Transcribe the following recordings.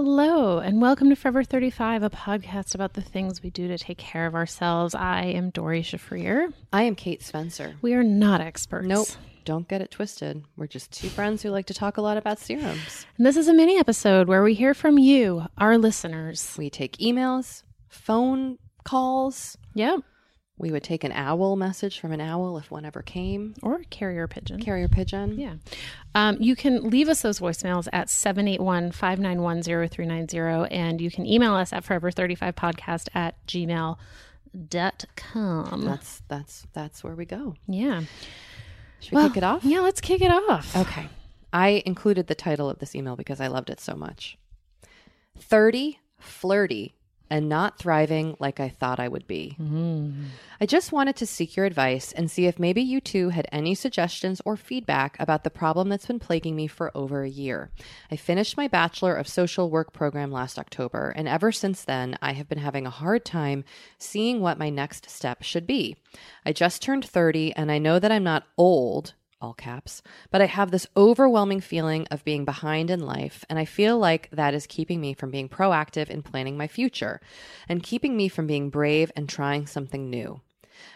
Hello, and welcome to Forever 35, a podcast about the things we do to take care of ourselves. I am Doree Shafrir. I am Kate Spencer. We are not experts. Nope. Don't get it twisted. We're just two friends who like to talk a lot about serums. And this is a mini episode where we hear from you, our listeners. We take emails, phone calls. Yep. We would take an owl message from an owl if one ever came. Or carrier pigeon. Carrier pigeon. Yeah. Um, you can leave us those voicemails at 781 591 0390, and you can email us at forever35podcast at gmail.com. That's that's that's where we go. Yeah. Should we Well, kick it off? Yeah, let's kick it off. Okay. I included the title of this email because I loved it so much. 30, flirty, and not thriving like I thought I would be. Mm-hmm. I just wanted to seek your advice and see if maybe you too had any suggestions or feedback about the problem that's been plaguing me for over a year. I finished my Bachelor of Social Work program last October, and ever since then, I have been having a hard time seeing what my next step should be. I just turned 30, and I know that I'm not old, all caps, but I have this overwhelming feeling of being behind in life, and I feel like that is keeping me from being proactive in planning my future and keeping me from being brave and trying something new.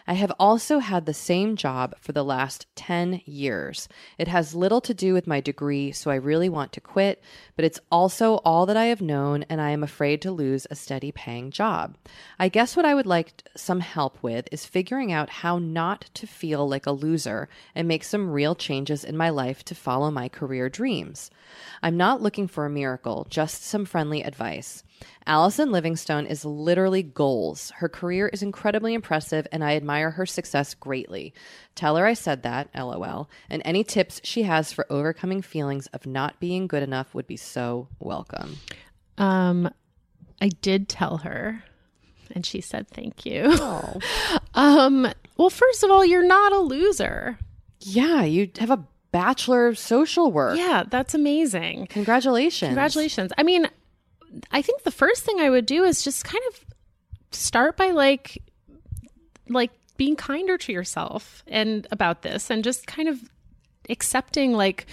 I have also had the same job for the last 10 years. It has little to do with my degree, so I really want to quit, but it's also all that I have known, and I am afraid to lose a steady paying job. I guess what I would like some help with is figuring out how not to feel like a loser and make some real changes in my life to follow my career dreams. I'm not looking for a miracle, just some friendly advice. Allison Livingstone is literally goals. Her career is incredibly impressive, and I admire her success greatly. Tell her I said that, lol. And any tips she has for overcoming feelings of not being good enough would be so welcome. Um, I did tell her, and she said thank you. Um, well, first of all, you're not a loser. Yeah, you have a bachelor of social work. Yeah, that's amazing. Congratulations. Congratulations. I mean, I think the first thing I would do is just kind of start by like like being kinder to yourself and about this and just kind of accepting like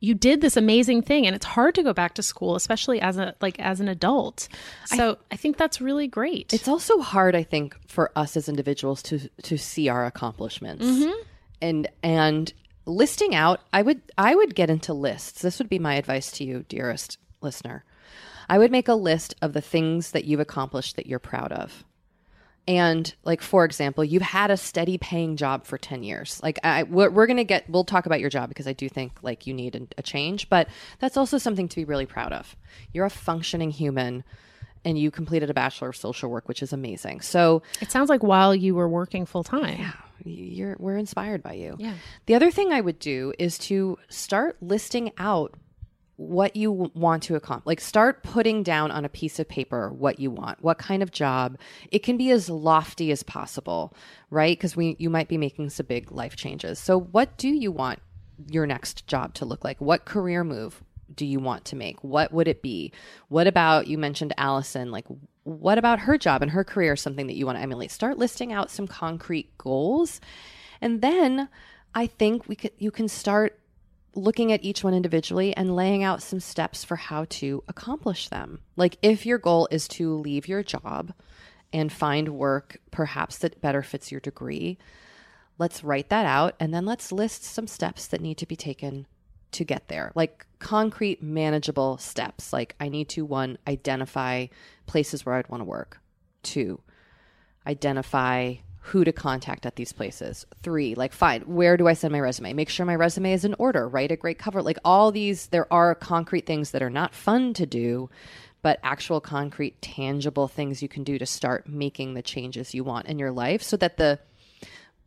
you did this amazing thing and it's hard to go back to school especially as a like as an adult so i, I think that's really great It's also hard, I think, for us as individuals to to see our accomplishments. Mm-hmm. And and listing out, I would I would get into lists. This would be my advice to you, dearest listener. I would make a list of the things that you've accomplished that you're proud of. And like for example, you've had a steady paying job for 10 years. Like I we're, we're going to get we'll talk about your job because I do think like you need a, a change, but that's also something to be really proud of. You're a functioning human and you completed a bachelor of social work, which is amazing. So it sounds like while you were working full time Yeah you're we're inspired by you. Yeah. The other thing I would do is to start listing out what you want to accomplish. Like start putting down on a piece of paper what you want, what kind of job. It can be as lofty as possible, right? Because we you might be making some big life changes. So what do you want your next job to look like? What career move do you want to make? What would it be? What about you mentioned Allison? Like what about her job and her career something that you want to emulate? Start listing out some concrete goals. And then I think we could you can start looking at each one individually and laying out some steps for how to accomplish them. Like if your goal is to leave your job and find work perhaps that better fits your degree, let's write that out and then let's list some steps that need to be taken to get there. Like concrete manageable steps. Like I need to one identify places where I'd want to work. Two, identify who to contact at these places. Three, like, fine, where do I send my resume? Make sure my resume is in order, write a great cover. Like, all these, there are concrete things that are not fun to do, but actual concrete, tangible things you can do to start making the changes you want in your life so that the,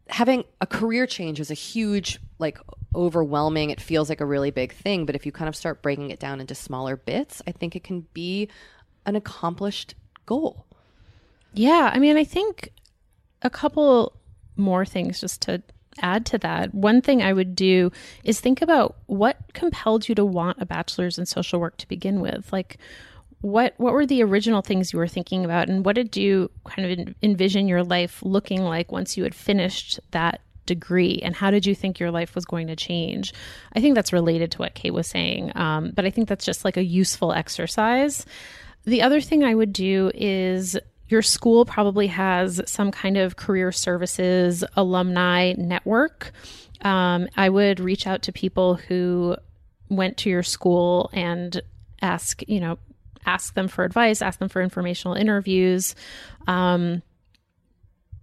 having a career change is a huge, like, overwhelming, it feels like a really big thing. But if you kind of start breaking it down into smaller bits, I think it can be an accomplished goal. Yeah, I mean, I think a couple more things just to add to that. One thing I would do is think about what compelled you to want a bachelor's in social work to begin with. Like, what what were the original things you were thinking about, and what did you kind of en- envision your life looking like once you had finished that degree and how did you think your life was going to change i think that's related to what kate was saying um, but i think that's just like a useful exercise the other thing i would do is your school probably has some kind of career services alumni network. Um, I would reach out to people who went to your school and ask, you know, ask them for advice, ask them for informational interviews. Um,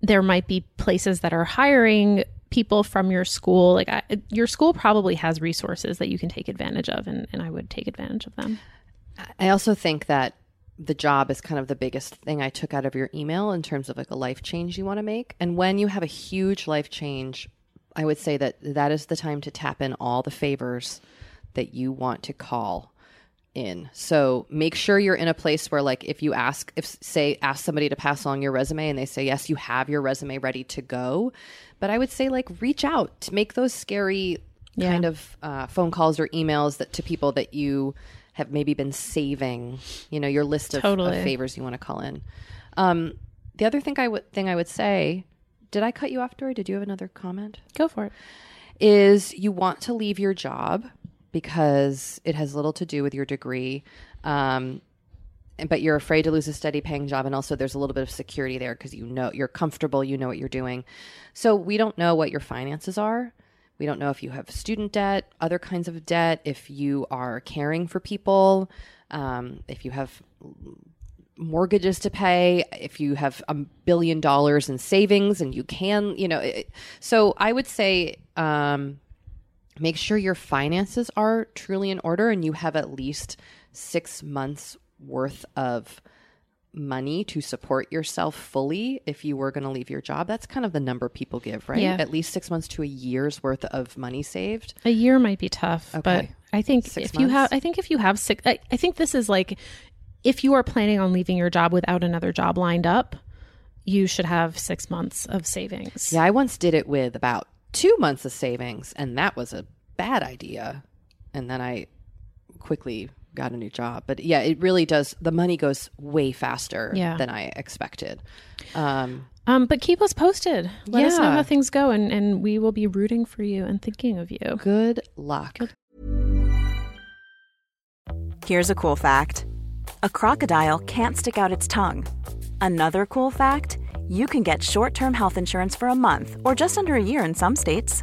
there might be places that are hiring people from your school. Like I, your school probably has resources that you can take advantage of, and, and I would take advantage of them. I also think that the job is kind of the biggest thing I took out of your email in terms of like a life change you want to make. And when you have a huge life change, I would say that that is the time to tap in all the favors that you want to call in. So make sure you're in a place where like if you ask if say ask somebody to pass along your resume and they say yes, you have your resume ready to go. But I would say like reach out to make those scary Yeah. kind of uh, phone calls or emails that to people that you have maybe been saving, you know, your list of, of favors you want to call in. Um, the other thing I would thing I would say, did I cut you off, Doree? Did you have another comment? Go for it. Is you want to leave your job because it has little to do with your degree, um, but you're afraid to lose a steady paying job, and also there's a little bit of security there because you know you're comfortable, you know what you're doing. So we don't know what your finances are. We don't know if you have student debt, other kinds of debt, if you are caring for people, um, if you have mortgages to pay, if you have a billion dollars in savings and you can, you know. It, so I would say um, make sure your finances are truly in order and you have at least six months worth of money to support yourself fully if you were going to leave your job. That's kind of the number people give, right? Yeah. At least six months to a year's worth of money saved. A year might be tough, but I think Six if you have i think if you have six, I, I think this is like, if you are planning on leaving your job without another job lined up, you should have six months of savings. Yeah, I once did it with about two months of savings, and that was a bad idea. And then I quickly got a new job. But yeah, it really does. The money goes way faster Yeah. than I expected. Um, Um, but keep us posted. Let us know how things go, and, and we will be rooting for you and thinking of you. good luck. Here's a cool fact a crocodile can't stick out its tongue. Another cool fact you can get short term health insurance for a month or just under a year in some states.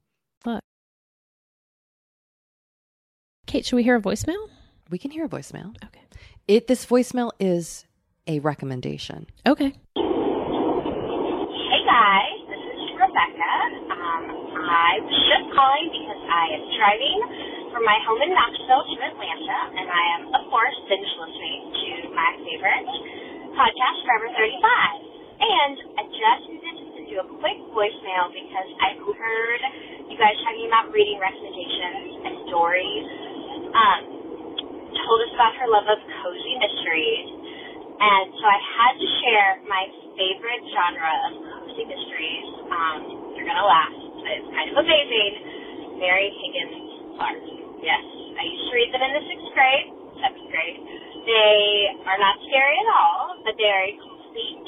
Kate, should we hear a voicemail? We can hear a voicemail. Okay. It this voicemail is a recommendation. Okay. Hey guys, this is Rebecca. Um, I was just calling because I am driving from my home in Knoxville to Atlanta, and I am, of course, binge listening to my favorite podcast, Forever 35. And I just needed to send you a quick voicemail because I heard you guys talking about reading recommendations and stories. Um, told us about her love of cozy mysteries. And so I had to share my favorite genre of cozy mysteries. Um, you're gonna laugh. It's kind of amazing. Mary Higgins Clark. Yes, I used to read them in the sixth grade, seventh grade. They are not scary at all, but they are a complete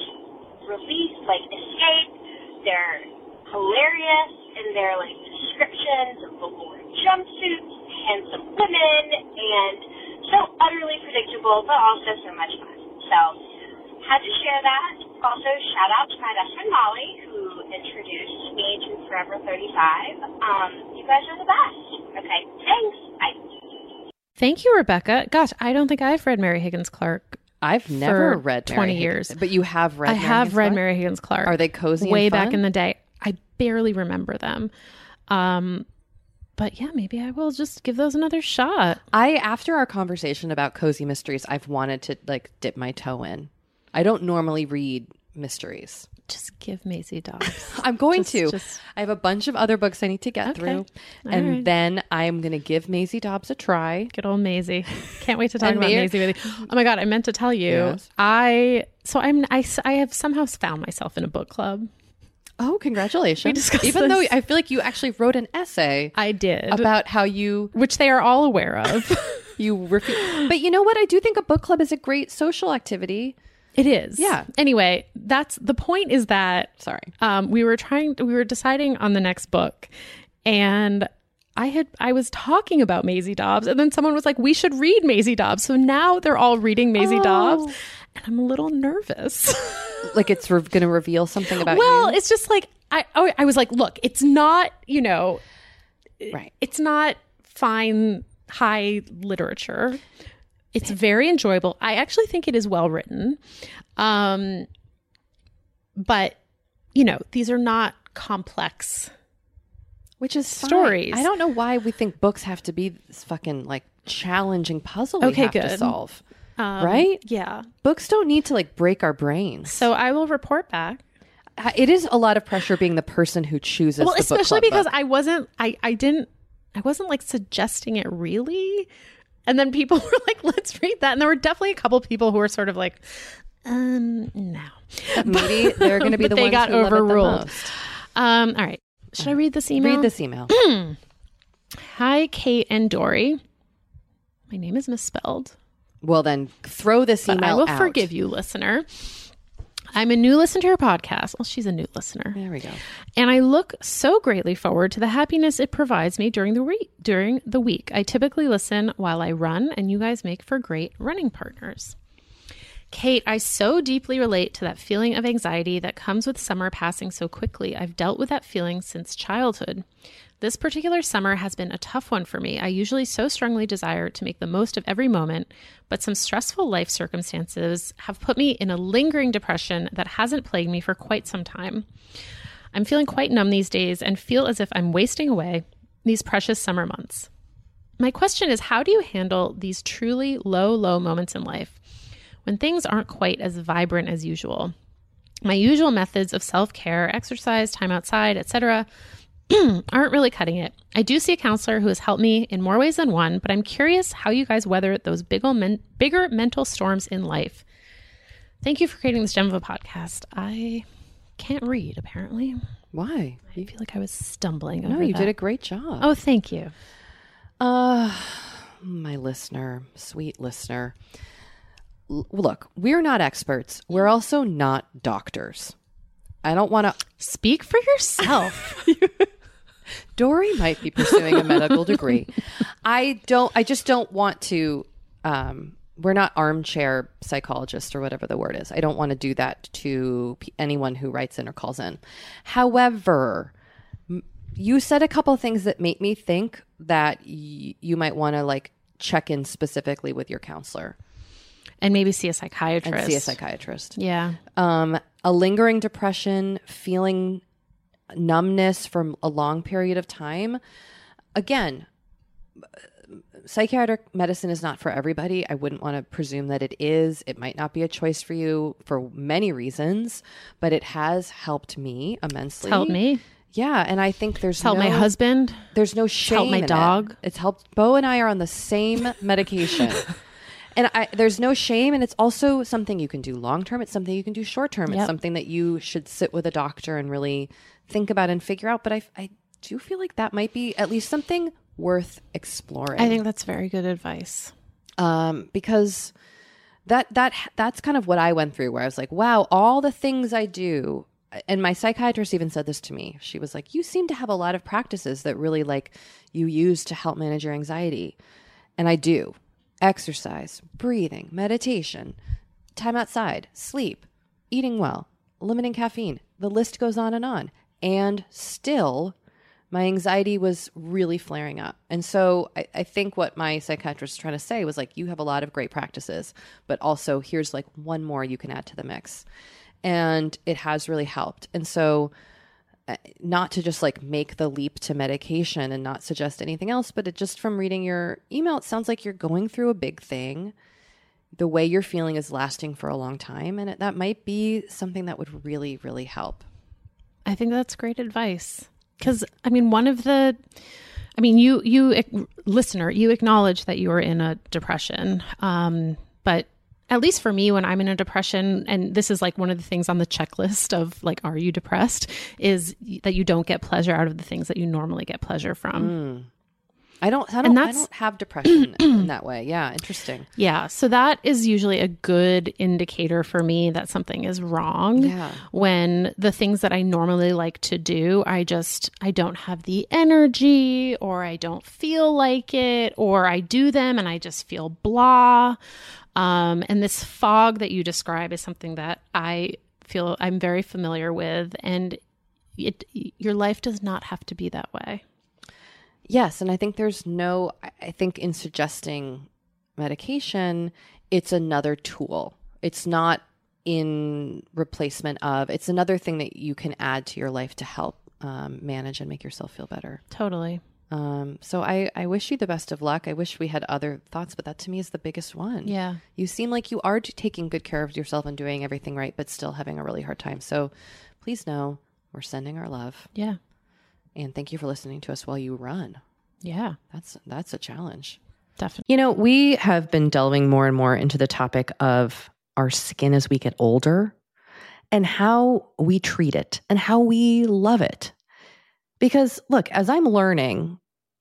release, like escape. They're hilarious in their like descriptions of vocal jumpsuits, handsome women, and so utterly predictable, but also so much fun. So, had to share that. Also, shout out to my best friend Molly, who introduced me to Forever 35. Um, you guys are the best. Okay, thanks. Bye. Thank you, Rebecca. Gosh, I don't think I've read Mary Higgins Clark. I've never For read 20 Mary years. Higgins, but you have read. I Mary have Higgins read Clark? Mary Higgins Clark. Are they cozy? way and back in the day? I barely remember them. Um, but yeah, maybe I will just give those another shot. I after our conversation about cozy mysteries, I've wanted to like dip my toe in. I don't normally read mysteries. Just give Maisie Dobbs. I'm going Just- to. just- I have a bunch of other books I need to get Okay. through, All and right. then I'm going to give Maisie Dobbs a try. Good old Maisie. Can't wait to talk about Mayor- Maisie you. Oh my god, I meant to tell you. Yes. I so I'm I I have somehow found myself in a book club. Oh, congratulations! We discussed Even though. I feel like you actually wrote an essay I did. about how you which they are all aware of. you refu- but you know what? I do think a book club is a great social activity. it is. Yeah. Anyway, that's the point is that Sorry. um, we were trying we were deciding on the next book and I had I was talking about Maisie Dobbs, and then someone was like, "We should read Maisie Dobbs." So now they're all reading Maisie Dobbs, and I'm a little nervous. Like it's re- going to reveal something about well, you. it's just like I oh, I was like, look, it's not you know, right. it's not fine high literature. It's very enjoyable. I actually think it is well written. Um but you know, these are not complex. Which is fine. Stories. I don't know why we think books have to be this fucking like challenging puzzle we Okay, have to good. solve. Um, Right? Yeah. Books don't need to like break our brains. So I will report back. It is a lot of pressure being the person who chooses. well, the book especially because book. I wasn't I I didn't I wasn't like suggesting it really. And then people were like, let's read that. And there were definitely a couple people who were sort of like, um, no. maybe they're going to be the they ones got who love it the overruled. most. Um, all right. Should I read this email? Read this email. Hi, Kate and Doree. My name is misspelled. Well, then throw this But email. I will out. forgive you, listener. I'm a new listener to your podcast. Well, she's a new listener. There we go. And I look so greatly forward to the happiness it provides me during the week. During the week, I typically listen while I run, and you guys make for great running partners. Kate, I so deeply relate to that feeling of anxiety that comes with summer passing so quickly. I've dealt with that feeling since childhood. This particular summer has been a tough one for me. I usually so strongly desire to make the most of every moment, but some stressful life circumstances have put me in a lingering depression that hasn't plagued me for quite some time. I'm feeling quite numb these days and feel as if I'm wasting away these precious summer months. My question is how do you handle these truly low, low moments in life when things aren't quite as vibrant as usual? My usual methods of self care, exercise, time outside, etc., aren't really cutting it. I do see a counselor who has helped me in more ways than one, but I'm curious how you guys weather those big men- bigger mental storms in life. Thank you for creating this gem of a podcast. I can't read, apparently. Why? I feel like I was stumbling No, you that. did a great job. Oh, thank you. Uh, my listener, sweet listener. L- look, we're not experts. We're also not doctors. I don't want to. Speak for yourself. Dory might be pursuing a medical degree. I don't. I just don't want to. Um, we're not armchair psychologists or whatever the word is. I don't want to do that to anyone who writes in or calls in. However, you said a couple things that make me think that y- you might want to like check in specifically with your counselor and maybe see a psychiatrist. and see a psychiatrist. Yeah. Um, a lingering depression, feeling numbness from a long period of time. Again, psychiatric medicine is not for everybody. I wouldn't want to presume that it is. It might not be a choice for you for many reasons, but it has helped me immensely. Help me. Yeah, and I think there's Help no, my husband. There's no shame. helped my in it. dog. It's helped. Bo and I are on the same medication. And I, there's no shame, and it's also something you can do long term. It's something you can do short term. It's something that you should sit with a doctor and really think about and figure out. But I, I do feel like that might be at least something worth exploring. I think that's very good advice. um, because that that that's kind of what I went through, where I was like, wow, all the things I do. And my psychiatrist even said this to me. She was like, "You seem to have a lot of practices that really like you use to help manage your anxiety." And I do. Exercise, breathing, meditation, time outside, sleep, eating well, limiting caffeine. The list goes on and on. And still, my anxiety was really flaring up. And so I, I think what my psychiatrist was trying to say was like, you have a lot of great practices, but also here's like one more you can add to the mix. And it has really helped. And so, not to just like make the leap to medication and not suggest anything else, but it just from reading your email, it sounds like you're going through a big thing. The way you're feeling is lasting for a long time. And it, that might be something that would really, really help. I think that's great advice. Because I mean, one of the, I mean, you you listener, you acknowledge that you are in a depression, um, but at least for me, when I'm in a depression, and this is like one of the things on the checklist of like, are you depressed? Is that you don't get pleasure out of the things that you normally get pleasure from. Hmm. I don't. I And don't. I don't have depression in that way. Yeah, interesting. Yeah. So that is usually a good indicator for me that something is wrong. Yeah. When the things that I normally like to do, I just, I don't have the energy or I don't feel like it or I do them and I just feel blah. Um, and this fog that you describe is something that I feel I'm very familiar with. And it, your life does not have to be that way. Yes, and I think there's no. I- think in suggesting medication, it's another tool. It's not in replacement of. It's another thing that you can add to your life to help um, manage and make yourself feel better. Totally. Um, so I, I wish you the best of luck. I wish we had other thoughts, but that to me is the biggest one. Yeah. You seem like you are taking good care of yourself and doing everything right, but still having a really hard time. So please know we're sending our love Yeah. and thank you for listening to us while you run. Yeah. That's that's a challenge. Definitely. You know, we have been delving more and more into the topic of our skin as we get older and how we treat it and how we love it. Because look, as I'm learning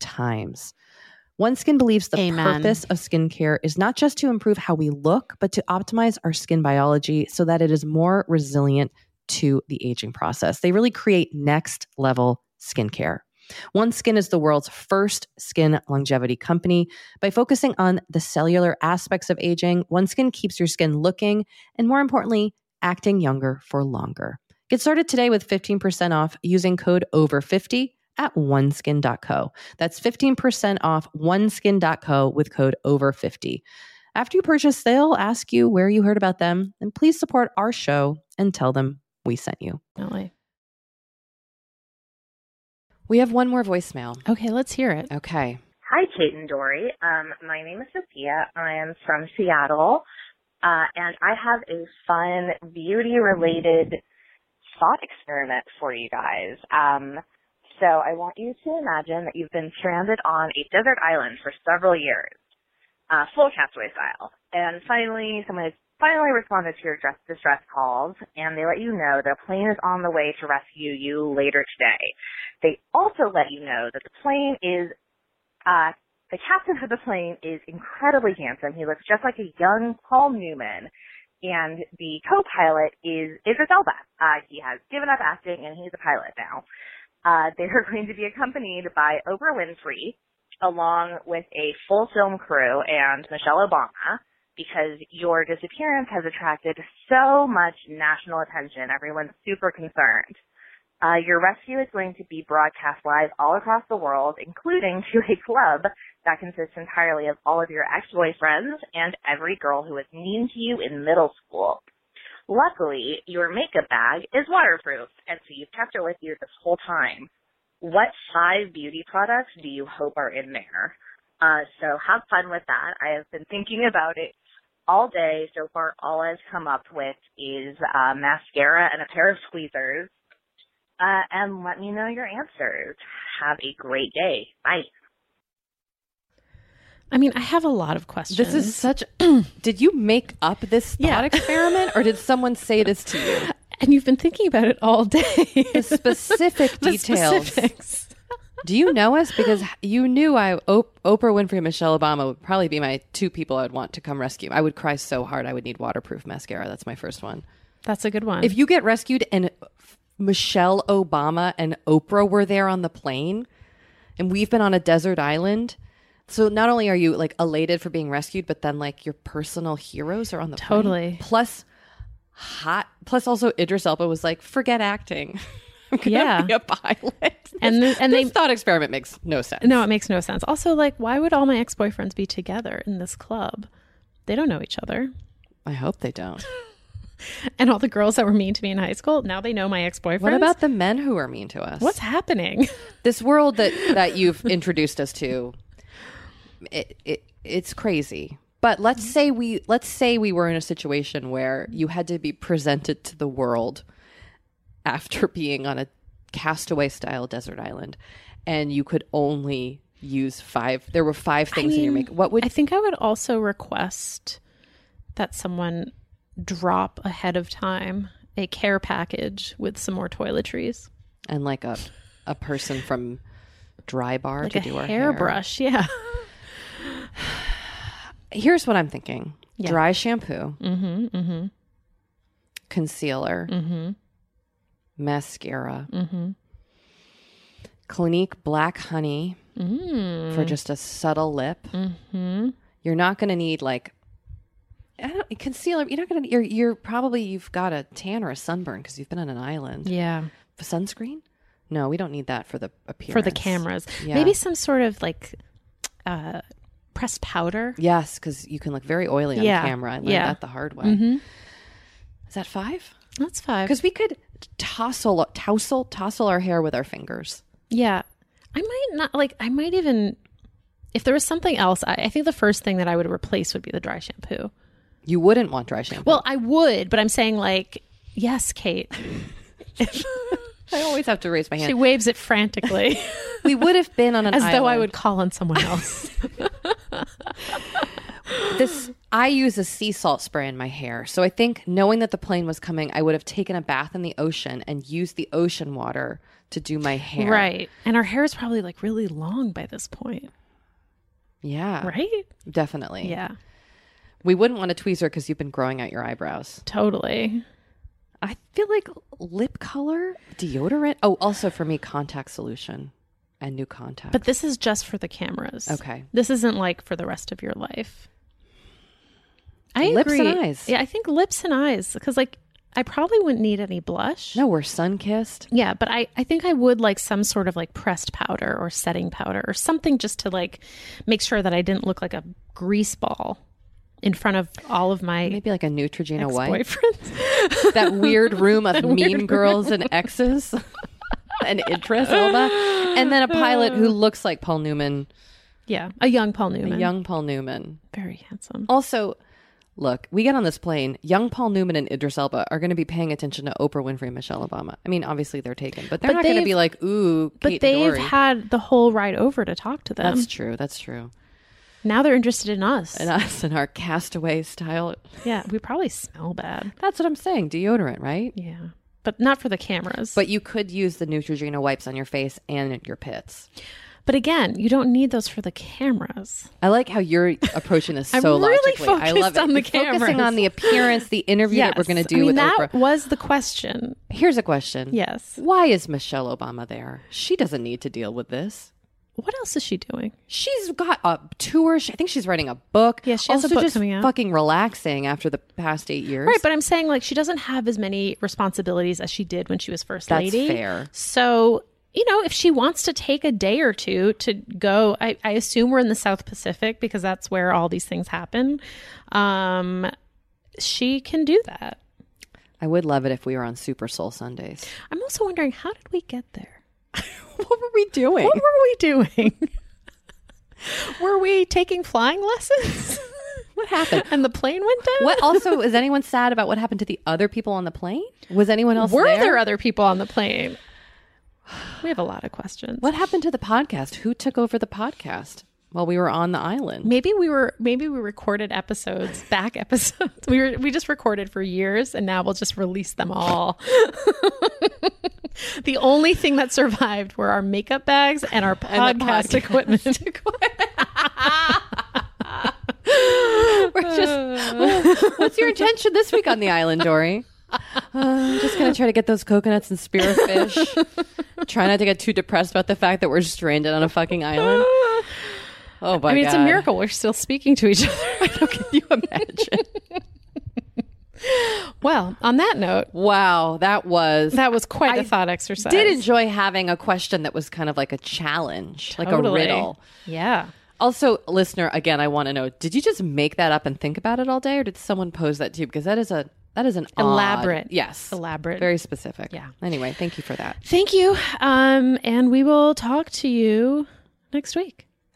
times. OneSkin believes the Amen. purpose of skincare is not just to improve how we look, but to optimize our skin biology so that it is more resilient to the aging process. They really create next level skincare. OneSkin is the world's first skin longevity company. By focusing on the cellular aspects of aging, OneSkin keeps your skin looking and, more importantly, acting younger for longer. Get started today with 15% off using code OVER50 at oneskin.co. That's 15% off oneskin.co with code OVER50. After you purchase, they'll ask you where you heard about them, and please support our show and tell them we sent you. Definitely. We have one more voicemail. Okay, let's hear it. Okay. Hi, Kate and Doree. Um, my name is Sophia. I am from Seattle, uh, and I have a fun beauty-related thought experiment for you guys. Um, so I want you to imagine that you've been stranded on a desert island for several years, uh, full castaway style, and finally someone has finally responded to your distress, calls, and they let you know the plane is on the way to rescue you later today. They also let you know that the plane is uh, the captain of the plane is incredibly handsome. He looks just like a young Paul Newman. And the co-pilot is Idris Elba. Uh, he has given up acting and he's a pilot now. Uh, they are going to be accompanied by Oprah Winfrey along with a full film crew and Michelle Obama because your disappearance has attracted so much national attention. Everyone's super concerned. Uh, your rescue is going to be broadcast live all across the world, including to a club that consists entirely of all of your ex-boyfriends and every girl who was mean to you in middle school. Luckily, your makeup bag is waterproof, and so you've kept it with you this whole time. What five beauty products do you hope are in there? Uh, so have fun with that. I have been thinking about it all day. So far, all I've come up with is uh, mascara and a pair of squeezers. Uh, and let me know your answers. Have a great day. Bye. I mean, I have a lot of questions. This is such. did you make up this thought Yeah. experiment, or did someone say this to you? and you've been thinking about it all day. The specific The details. specifics. Do you know us? Because you knew I Oprah Winfrey and Michelle Obama would probably be my two people I would want to come rescue. I would cry so hard I would need waterproof mascara. That's my first one. That's a good one. If you get rescued and Michelle Obama and Oprah were there on the plane, and we've been on a desert island. So not only are you like elated for being rescued, but then like your personal heroes are on the plane. Totally. Plus, hot. Plus, also Idris Elba was like, "Forget acting. Yeah. be a pilot." And the- and this they- thought experiment makes no sense. no, it makes no sense. Also, like, why would all my ex boyfriends be together in this club? They don't know each other. I hope they don't. And all the girls that were mean to me in high school, now they know my ex boyfriends. What about the men who are mean to us? what's happening? this world that that you've introduced us to it, it it's crazy but let's say we let's say we were in a situation where you had to be presented to the world after being on a castaway style desert island and you could only use five there were five things in your makeup what would I think I would also request that someone drop ahead of time a care package with some more toiletries, and like a a person from Drybar like to do our hair hairbrush. Yeah. Here's what i'm thinking Yeah. dry shampoo Mm-hmm. Mm-hmm. concealer Mm-hmm. mascara Mm-hmm. Clinique Black Honey Mm. for just a subtle lip. Mm-hmm. You're not going to need like I don't concealer. You're not going to. You're you're probably you've got a tan or a sunburn because you've been on an island. Yeah. Sunscreen? No, we don't need that for the appearance For the cameras. Yeah. Maybe some sort of like uh pressed powder. Yes, because you can look very oily on Yeah. camera. I learned Yeah. that the hard way. Mm-hmm. Is that five? That's five. Because we could tousle, tousle, tousle our hair with our fingers. Yeah. I might not like I might even if there was something else, I, I think the first thing that I would replace would be the dry shampoo. You wouldn't want dry shampoo. Well, I would, but I'm saying like, yes, Kate. I always have to raise my hand. She waves it frantically we would have been on an as though I island. would call on someone else. This I use a sea salt spray in my hair. So I think knowing that the plane was coming, I would have taken a bath in the ocean and used the ocean water to do my hair. right. And our hair is probably like really long by this point. Yeah. Right? Definitely. Yeah. We wouldn't want a tweezer because you've been growing out your eyebrows. Totally. I feel like lip color, deodorant. Oh, also for me, contact solution and new contacts. But this is just for the cameras. Okay. This isn't like for the rest of your life. I Lips and agree. eyes. Yeah, I think lips and eyes because like I probably wouldn't need any blush. no, we're sun kissed. Yeah, but I, I think I would like some sort of like pressed powder or setting powder or something just to like make sure that I didn't look like a grease ball in front of all of my Maybe like a Neutrogena wipe. boyfriends. that weird room of mean girls and exes and Idris Elba. And then a pilot who looks like Paul Newman, yeah, a young Paul Newman. a young Paul Newman. very handsome. Also, look, we get on this plane, young Paul Newman and Idris Elba are going to be paying attention to Oprah Winfrey and Michelle Obama. I mean, obviously they're taken, but they're But not going to they've- be like, ooh, But Kate they've Doree. had the whole ride over to talk to them. That's true. That's true. now they're interested in us. And us and our castaway style. yeah, we probably smell bad. That's what I'm saying. Deodorant, right? Yeah, but not for the cameras. But you could use the Neutrogena wipes on your face and your pits. but again, you don't need those for the cameras. I like how you're approaching this I'm so really logically. I love focused it. on the You're Focusing on the appearance, the interview that we're going to do I mean, with that Oprah. was the question. Here's a question. Yes. Why is Michelle Obama there? She doesn't need to deal with this. What else is she doing? She's got a tour. She- I think she's writing a book. Yeah, she has a also book just coming out. fucking relaxing after the past eight years. Right, but I'm saying like she doesn't have as many responsibilities as she did when she was first That's lady. fair. So, you know, if she wants to take a day or two to go, I, I assume we're in the South Pacific because that's where all these things happen. Um, she can do that. I would love it if we were on Super Soul Sundays. I'm also wondering how did we get there? What were we doing? What were we doing? were we taking flying lessons? What happened? and the plane went down? What also is anyone sad about what happened to the other people on the plane? Was anyone else Were there? there other people on the plane? We have a lot of questions. What happened to the podcast? Who took over the podcast? While we were on the island. Maybe we were maybe we recorded episodes, back episodes. We were we just recorded for years and now we'll just release them all. the only thing that survived were our makeup bags and our And podcast, podcast equipment. We're just. what's your intention this week on the island, Doree? Uh, I'm just gonna try to get those coconuts and spearfish. try not to get too depressed about the fact that we're stranded on a fucking island. Oh my I mean, it's a miracle we're still speaking to each other. How can you imagine? well, on that note, wow, that was. that was quite a I thought exercise. I did enjoy having a question that was kind of like a challenge, like a riddle. Yeah. Also, listener, again, I want to know: Did you just make that up and think about it all day, or did someone pose that to you? Because that is a that is an odd- Elaborate. yes, Elaborate. very specific. Yeah. Anyway, thank you for that. Thank you. Um, and we will talk to you next week.